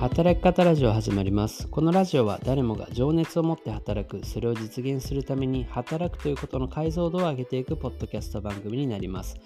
働き方ラジオ始まります。このラジオは誰もが情熱を持って働く。それを実現するために働くということの解像度を上げていくポッドキャスト番組になります。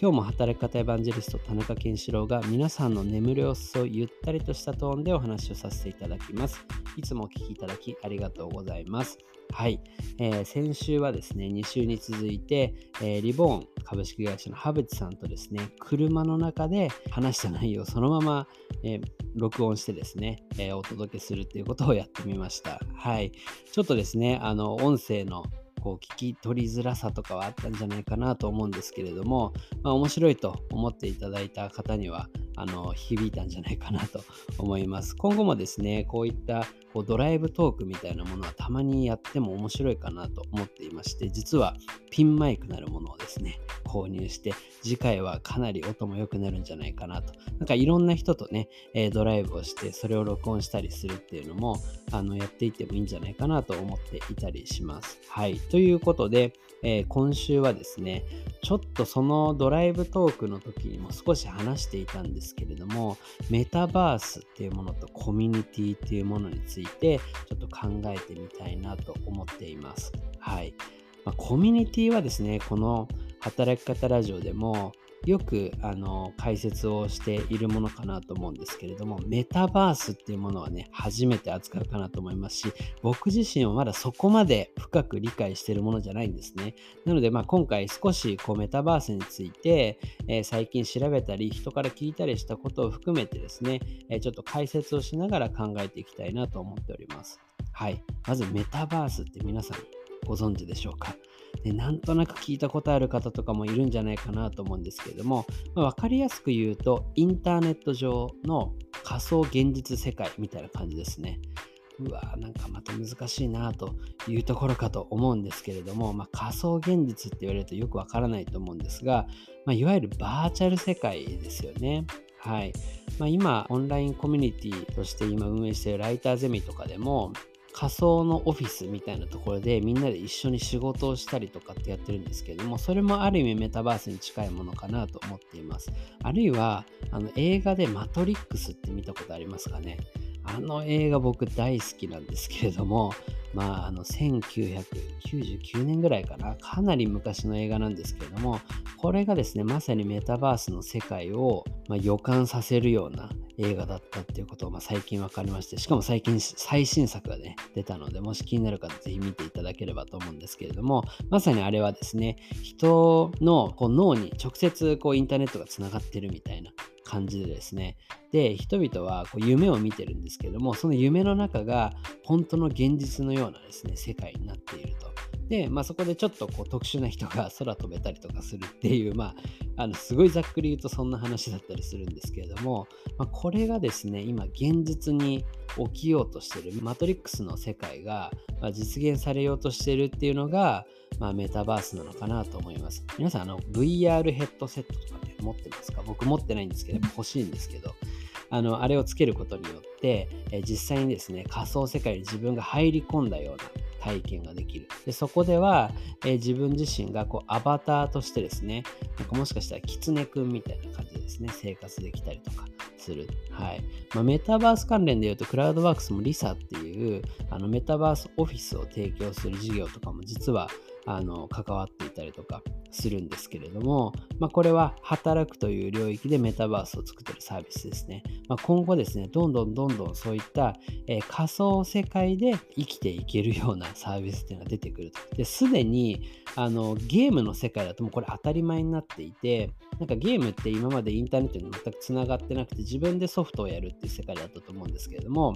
今日も働き方エヴァンジェリスト田中健志郎が皆さんの眠る様子をゆったりとしたトーンでお話をさせていただきますいつもお聞きいただきありがとうございますはい、えー、先週はですね、2週に続いて、えー、リボーン株式会社の羽淵さんとですね、車の中で話した内容をそのまま、えー、録音してですね、えお届けするっていうことをやってみました。はい。ちょっとですね、あの、音声のこう聞き取りづらさとかはあったんじゃないかなと思うんですけれども、まあ、面白いと思っていただいた方にはあの響いたんじゃないかなと思います。今後もですね、こういったこうドライブトークみたいなものはたまにやっても面白いかなと思っていまして、実はピンマイクなるものをですね、購入して、次回はかなり音も良くなるんじゃないかなと。なんかいろんな人とね、えドライブをして、それを録音したりするっていうのも、あの、やっていってもいいんじゃないかなと思っていたりします。はい。ということで、えー、今週はですね、ちょっとそのドライブトークの時にも少し話していたんですけれども、メタバースっていうものとコミュニティっていうものについて、ついてちょっと考えてみたいなと思っています。はい。まあ、コミュニティはですね、この働き方ラジオでもよくあの解説をしているものかなと思うんですけれども、メタバースっていうものはね、初めて扱うかなと思いますし、僕自身はまだそこまで深く理解しているものじゃないんですね。なので、まあ、今回少しこうメタバースについて、えー、最近調べたり、人から聞いたりしたことを含めてですね、えー、ちょっと解説をしながら考えていきたいなと思っております。はい。まずメタバースって皆さんご存知でしょうか？でなんとなく聞いたことある方とかもいるんじゃないかなと思うんですけれども、まあ、分かりやすく言うとインターネット上の仮想現実世界みたいな感じですね。うわなんかまた難しいなというところかと思うんですけれども、まあ、仮想現実って言われるとよくわからないと思うんですが、まあ、いわゆるバーチャル世界ですよね。はいまあ、今、オンラインコミュニティとして今運営しているライターゼミとかでも、仮想のオフィスみたいなところでみんなで一緒に仕事をしたりとかってやってるんですけれども、それもある意味メタバースに近いものかなと思っています。あるいは、あの映画でマトリックスって見たことありますかね？あの映画僕大好きなんですけれども、まあ、あの1999年ぐらいかな、かなり昔の映画なんですけれども、これがですね、まさにメタバースの世界を、まあ、予感させるような映画だったっていうことを、まあ、最近分かりまして、しかも最近最新作がね、出たので、もし気になる方、ぜひ見ていただければと思うんですけれども、まさにあれはですね、人のこう脳に直接こうインターネットがつながってるみたいな感じでですね、で、人々はこう夢を見てるんですけども、その夢の中が本当の現実のようなですね、世界になっていると。で、まあ、そこでちょっとこう特殊な人が空飛べたりとかするっていう、まあ、あのすごいざっくり言うとそんな話だったりするんですけれども、まあ、これがですね、今現実に起きようとしてるマトリックスの世界が実現されようとしてるっていうのが、まあ、メタバースなのかなと思います。皆さん、あの VR ヘッドセットとかね、持ってますか？僕持ってないんですけど、欲しいんですけど、あの、あれをつけることによって、え実際にですね、仮想世界に自分が入り込んだような体験ができる。でそこでは、え自分自身がこうアバターとしてですね、なんかもしかしたらキツネくんみたいな感じですね、生活できたりとかする。はい。まあ、メタバース関連で言うと、クラウドワークスもリサっていう、あのメタバースオフィスを提供する事業とかも実はあの関わっていたりとかするんですけれども、まあ、これは働くという領域でメタバースを作ってるサービスですね。まあ、今後ですね、どんどんどんどんそういった、えー、仮想世界で生きていけるようなサービスっていうのが出てくると。ですでにあのゲームの世界だともうこれ当たり前になっていて、なんかゲームって今までインターネットに全くつながってなくて自分でソフトをやるっていう世界だったと思うんですけれども、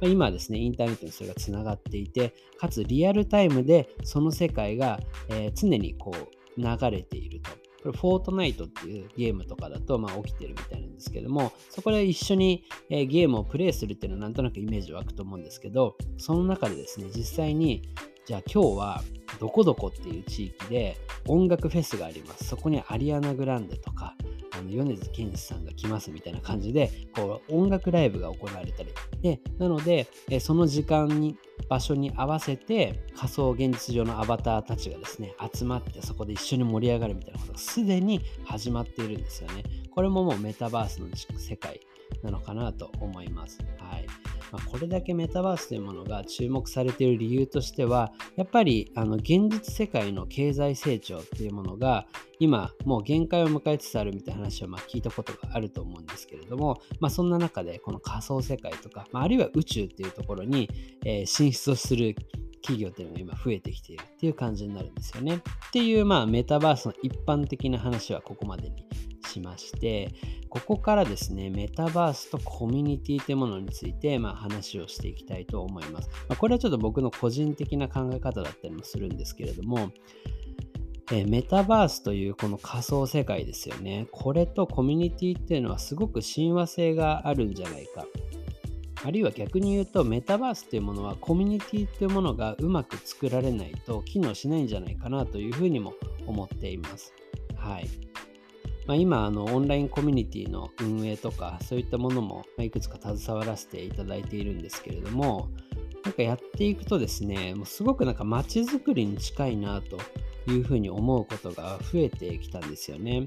まあ、今ですね、インターネットにそれがつながっていて、かつリアルタイムでその世界が、えー、常にこう流れていると。これ、フォートナイトっていうゲームとかだと、まあ、起きてるみたいなんですけども、そこで一緒に、えー、ゲームをプレイするっていうのはなんとなくイメージ湧くと思うんですけど、その中でですね、実際に、じゃあ今日はどこどこっていう地域で音楽フェスがあります。そこにアリアナ・グランデとか、あの米津玄師さんが来ますみたいな感じでこう音楽ライブが行われたりでなのでえその時間に場所に合わせて仮想現実上のアバターたちがですね集まってそこで一緒に盛り上がるみたいなことがすでに始まっているんですよねこれももうメタバースの世界なのかなと思います。はいまあ、これだけメタバースというものが注目されている理由としては、やっぱりあの現実世界の経済成長っていうものが今もう限界を迎えつつあるみたいな話をま聞いたことがあると思うんですけれども、まあ、そんな中でこの仮想世界とか、まあ、あるいは宇宙っていうところに、え、進出をする企業っていうのが今増えてきているっていう感じになるんですよね。っていうまあメタバースの一般的な話はここまでにしまして、ここからですね、メタバースとコミュニティというものについて、まあ、話をしていきたいと思います。まあ、これはちょっと僕の個人的な考え方だったりもするんですけれども、えメタバースというこの仮想世界ですよね。これとコミュニティっていうのはすごく親和性があるんじゃないか。あるいは逆に言うとメタバースっていうものはコミュニティっていうものがうまく作られないと機能しないんじゃないかなというふうにも思っています。はい。まあ、今あのオンラインコミュニティの運営とかそういったものもいくつか携わらせていただいているんですけれどもなんかやっていくとですねもうすごくなんか街づくりに近いなというふうに思うことが増えてきたんですよね。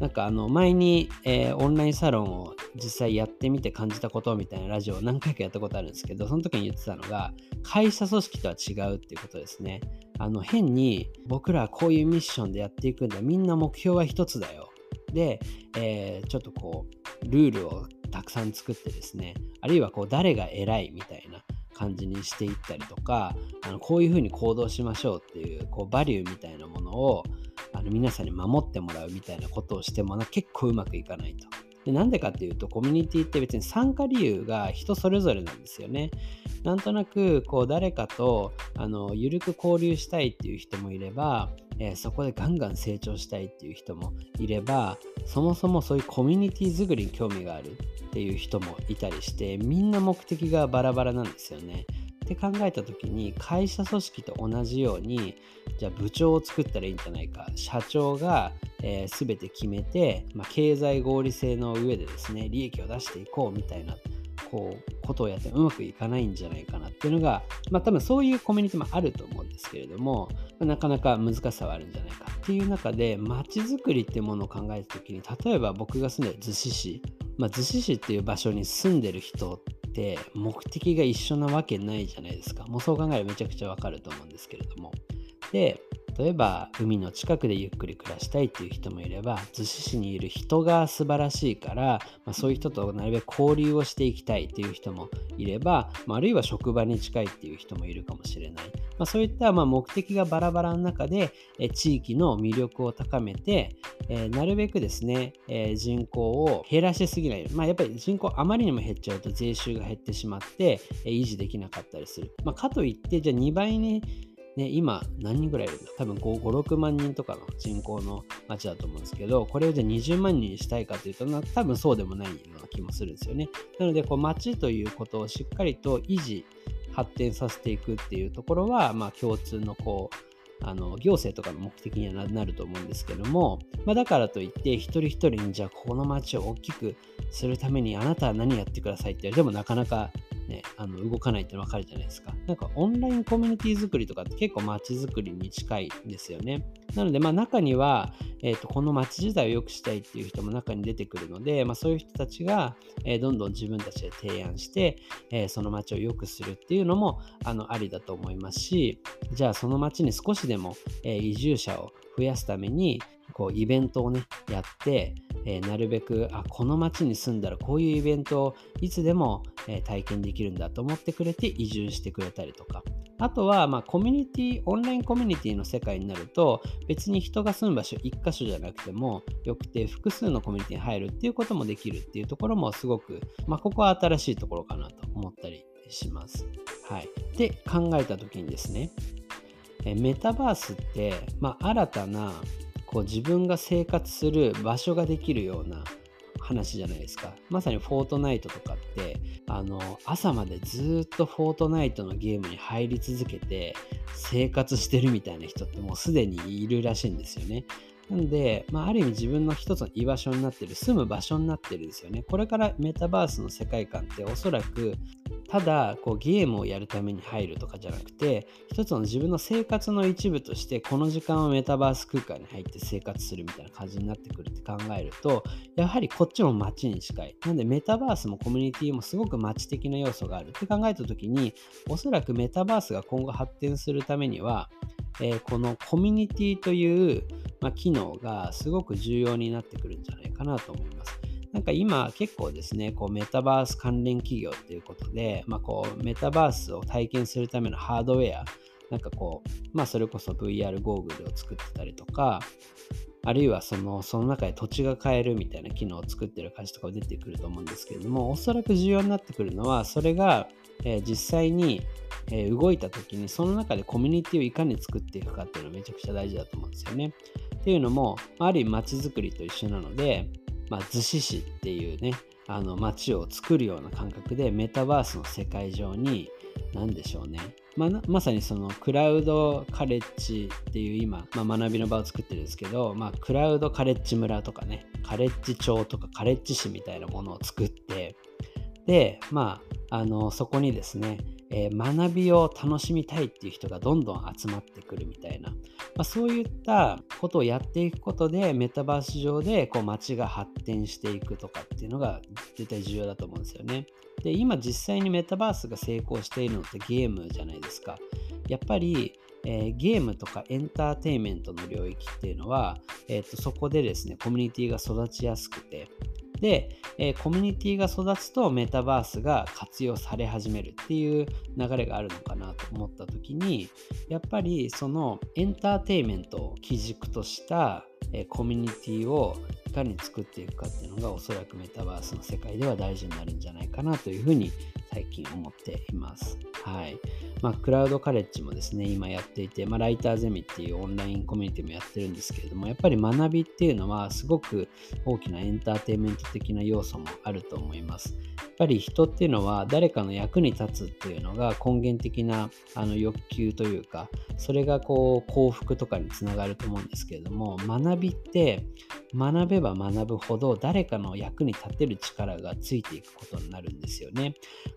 なんかあの前に、えー、オンラインサロンを実際やってみて感じたことみたいなラジオを何回かやったことあるんですけどその時に言ってたのが会社組織とは違うっていうことですね。あの変に僕らはこういうミッションでやっていくんだみんな目標は一つだよで、えー、ちょっとこう、ルールをたくさん作ってですね、あるいはこう、誰が偉いみたいな感じにしていったりとか、あのこういうふうに行動しましょうっていう、こう、バリューみたいなものを、あの皆さんに守ってもらうみたいなことをしても結構うまくいかないと。でなんでかっていうとコミュニティって別に参加理由が人それぞれなんですよね。なんとなくこう誰かとあの緩く交流したいっていう人もいればえー、そこでガンガン成長したいっていう人もいればそもそもそういうコミュニティ作りに興味があるっていう人もいたりしてみんな目的がバラバラなんですよね。って考えた時に会社組織と同じようにじゃあ部長を作ったらいいんじゃないか社長が、えー、全て決めて、まあ、経済合理性の上でですね利益を出していこうみたいなこうことをやってうまくいかないんじゃないかなっていうのが、まあ、多分そういうコミュニティもあると思うんですけれども、まあ、なかなか難しさはあるんじゃないかっていう中で街づくりっていうものを考えた時に例えば僕が住んでる逗子市、まあ、逗子市っていう場所に住んでる人って目的が一緒なわけないじゃないですか。もうそう考えるとめちゃくちゃわかると思うんですけれども。で例えば海の近くでゆっくり暮らしたいっていう人もいれば逗子市にいる人が素晴らしいから、まあ、そういう人となるべく交流をしていきたいっていう人もいれば、まあ、あるいは職場に近いっていう人もいるかもしれない、まあ、そういったま目的がバラバラの中でえ地域の魅力を高めて、えー、なるべくですね、えー、人口を減らしすぎない、ま、やっぱり人口あまりにも減っちゃうと税収が減ってしまって、え、維持できなかったりする、まかといってじゃあ2倍にね、今何人ぐらいいるんだ？多分5、6万人とかの人口の街だと思うんですけど、これをじゃあ20万人にしたいかというと、多分そうでもないような気もするんですよね。なので、こう街ということをしっかりと維持、発展させていくっていうところは、まあ、共通のこう、あの行政とかの目的にはなると思うんですけども、まあ、だからといって一人一人にじゃあこの街を大きくするためにあなたは何やってくださいって言われてもなかなかね、あの動かないってわかるじゃないですか。なんかオンラインコミュニティ作りとかって結構街づくりに近いんですよね。なので、まあ中には、えーと、この街自体を良くしたいっていう人も中に出てくるので、まあ、そういう人たちが、えー、どんどん自分たちで提案して、えー、その街を良くするっていうのもあのありだと思いますし、じゃあその街に少しでも、えー、移住者を増やすために、こうイベントをね、やって、え、なるべくあこの町に住んだらこういうイベントをいつでも、え、体験できるんだと思ってくれて移住してくれたりとかあとは、まあ、コミュニティ、オンラインコミュニティの世界になると、別に人が住む場所1箇所じゃなくてもよくて、複数のコミュニティに入るっていうこともできるっていうところもすごく、まあ、ここは新しいところかなと思ったりします。はい。で、考えたときにですね、メタバースって、まあ、新たなこう自分が生活する場所ができるような話じゃないですか。まさにフォートナイトとかって、あの、朝までずっとフォートナイトのゲームに入り続けて生活してるみたいな人ってもうすでにいるらしいんですよね。なんで、まあ、ある意味自分の一つの居場所になってる、住む場所になってるんですよね。これからメタバースの世界観っておそらくただこうゲームをやるために入るとかじゃなくて一つの自分の生活の一部としてこの時間はメタバース空間に入って生活するみたいな感じになってくるって考えるとやはりこっちも街に近いなんでメタバースもコミュニティもすごく街的な要素があるって考えた時におそらくメタバースが今後発展するためにはえー、このコミュニティという、まあ、機能がすごく重要になってくるんじゃないかなと思います。なんか今結構ですね、こうメタバース関連企業っていうことで、まあ、こうメタバースを体験するためのハードウェア、なんかこう、まあそれこそ VR ゴーグルを作ってたりとか、あるいはそのその中で土地が買えるみたいな機能を作ってる会社とか出てくると思うんですけれども、おそらく重要になってくるのは、それが、えー、実際に、えー、動いた時に、その中でコミュニティをいかに作っていくかっていうのはめちゃくちゃ大事だと思うんですよね。っていうのも、ある意味街づくりと一緒なので、まあ、逗子市っていうね、あの街を作るような感覚でメタバースの世界上に何でしょうね。ままさにそのクラウドカレッジっていう今、まあ、学びの場を作ってるんですけど、まあ、クラウドカレッジ村とかねカレッジ町とかカレッジ市みたいなものを作ってでまああのそこにですねえー、学びを楽しみたいっていう人がどんどん集まってくるみたいな、まあ、そういったことをやっていくことでメタバース上でこう街が発展していくとかっていうのが絶対重要だと思うんですよね。で今実際にメタバースが成功しているのってゲームじゃないですか。やっぱりえー、ゲームとかエンターテインメントの領域っていうのは、えーとそこでですねコミュニティが育ちやすくてで、えー、コミュニティが育つとメタバースが活用され始めるっていう流れがあるのかなと思った時にやっぱりそのエンターテインメントを基軸とした、えー、コミュニティをいかに作っていくかっていうのがおそらくメタバースの世界では大事になるんじゃないかなというふうに最近思っています。はい。まあ、クラウドカレッジもですね、今やっていて、まあ、ライターゼミっていうオンラインコミュニティもやってるんですけれども、やっぱり学びっていうのはすごく大きなエンターテインメント的な要素もあると思います。やっぱり人っていうのは誰かの役に立つっていうのが根源的なあの欲求というか、それがこう幸福とかにつながると思うんですけれども、学びって学べば学ぶほど誰かの役に立てる力がついていくことになるんですよね。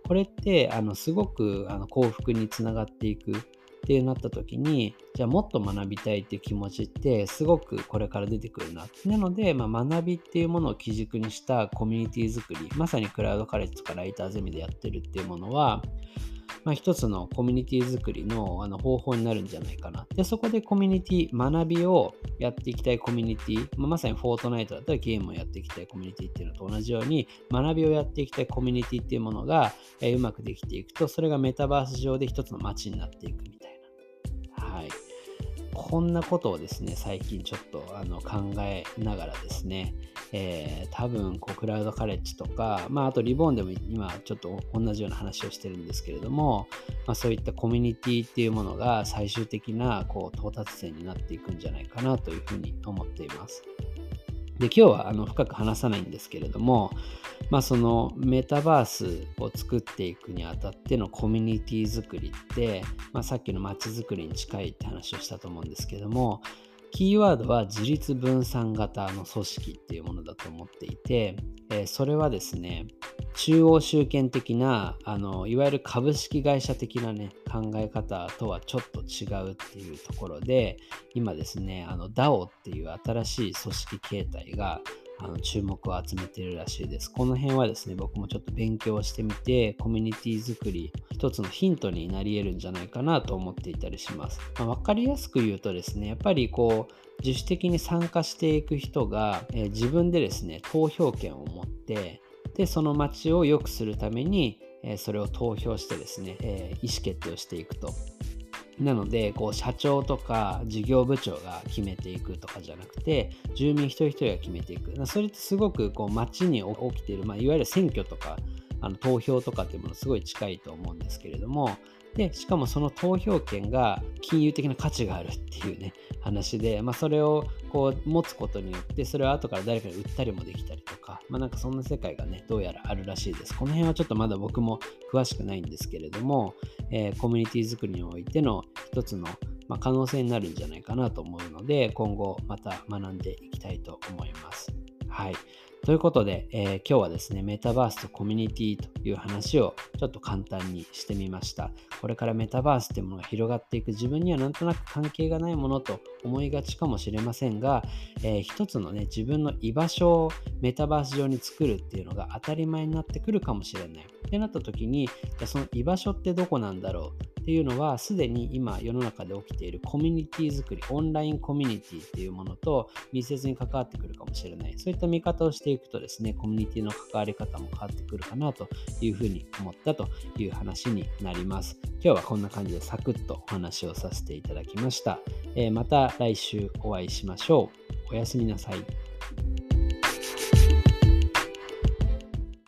これってあのすごくあの幸福につながっていくってなった時にじゃあもっと学びたいっていう気持ちってすごくこれから出てくるな。なので、まあ、学びっていうものを基軸にしたコミュニティ作りまさにクラウドカレッジとかライターゼミでやってるっていうものはまあ、一つのコミュニティ作りのあの方法になるんじゃないかな。で、そこでコミュニティ、学びをやっていきたいコミュニティ、まあ、まさにフォートナイトだったらゲームをやっていきたいコミュニティっていうのと同じように、学びをやっていきたいコミュニティっていうものが、えー、うまくできていくと、それがメタバース上で一つの街になっていくみ。こんなことをですね、最近ちょっとあの考えながらですね、えー、多分こうクラウドカレッジとか、まあ、あとリボンでも今ちょっと同じような話をしてるんですけれども、まあ、そういったコミュニティっていうものが最終的なこう到達点になっていくんじゃないかなというふうに思っています。で今日はあの深く話さないんですけれども、まあ、そのメタバースを作っていくにあたってのコミュニティ作りって、まあ、さっきの街づくりに近いって話をしたと思うんですけどもキーワードは自立分散型の組織っていうものだと思っていて、え、それはですね中央集権的なあのいわゆる株式会社的なね考え方とはちょっと違うっていうところで今ですねあの DAO っていう新しい組織形態があの注目を集めてるらしいです。この辺はですね、僕もちょっと勉強してみて、コミュニティ作り、一つのヒントになり得るんじゃないかなと思っていたりします。まあ、分かりやすく言うとですね、やっぱりこう、自主的に参加していく人が、えー、自分でですね、投票権を持って、で、その街を良くするために、えー、それを投票してですね、えー、意思決定をしていくと。なので、こう社長とか事業部長が決めていくとかじゃなくて、住民一人一人が決めていく。それってすごくこう街に起きている、まあ、いわゆる選挙とかあの投票とかっていうものすごい近いと思うんですけれども、で、しかもその投票権が金融的な価値があるっていうね、話で、まあ、それをこう持つことによって、それを後から誰かに売ったりもできたりとか、まあ、なんかそんな世界がね、どうやらあるらしいです。この辺はちょっとまだ僕も詳しくないんですけれども、えー、コミュニティ作りにおいての一つの、ま、可能性になるんじゃないかなと思うので、今後また学んでいきたいと思います。はい。ということで、えー、今日はですね、メタバースとコミュニティという話をちょっと簡単にしてみました。これからメタバースっていうものが広がっていく自分にはなんとなく関係がないものと思いがちかもしれませんが、えー、一つのね、自分の居場所をメタバース上に作るっていうのが当たり前になってくるかもしれない。ってなった時に、じゃその居場所ってどこなんだろう？っていうのは、すでに今世の中で起きているコミュニティ作り、オンラインコミュニティっていうものと密接に関わってくるかもしれない。そういった見方をしていくとですね、コミュニティの関わり方も変わってくるかなというふうに思ったという話になります。今日はこんな感じでサクッとお話をさせていただきました。えー、また来週お会いしましょう。おやすみなさい。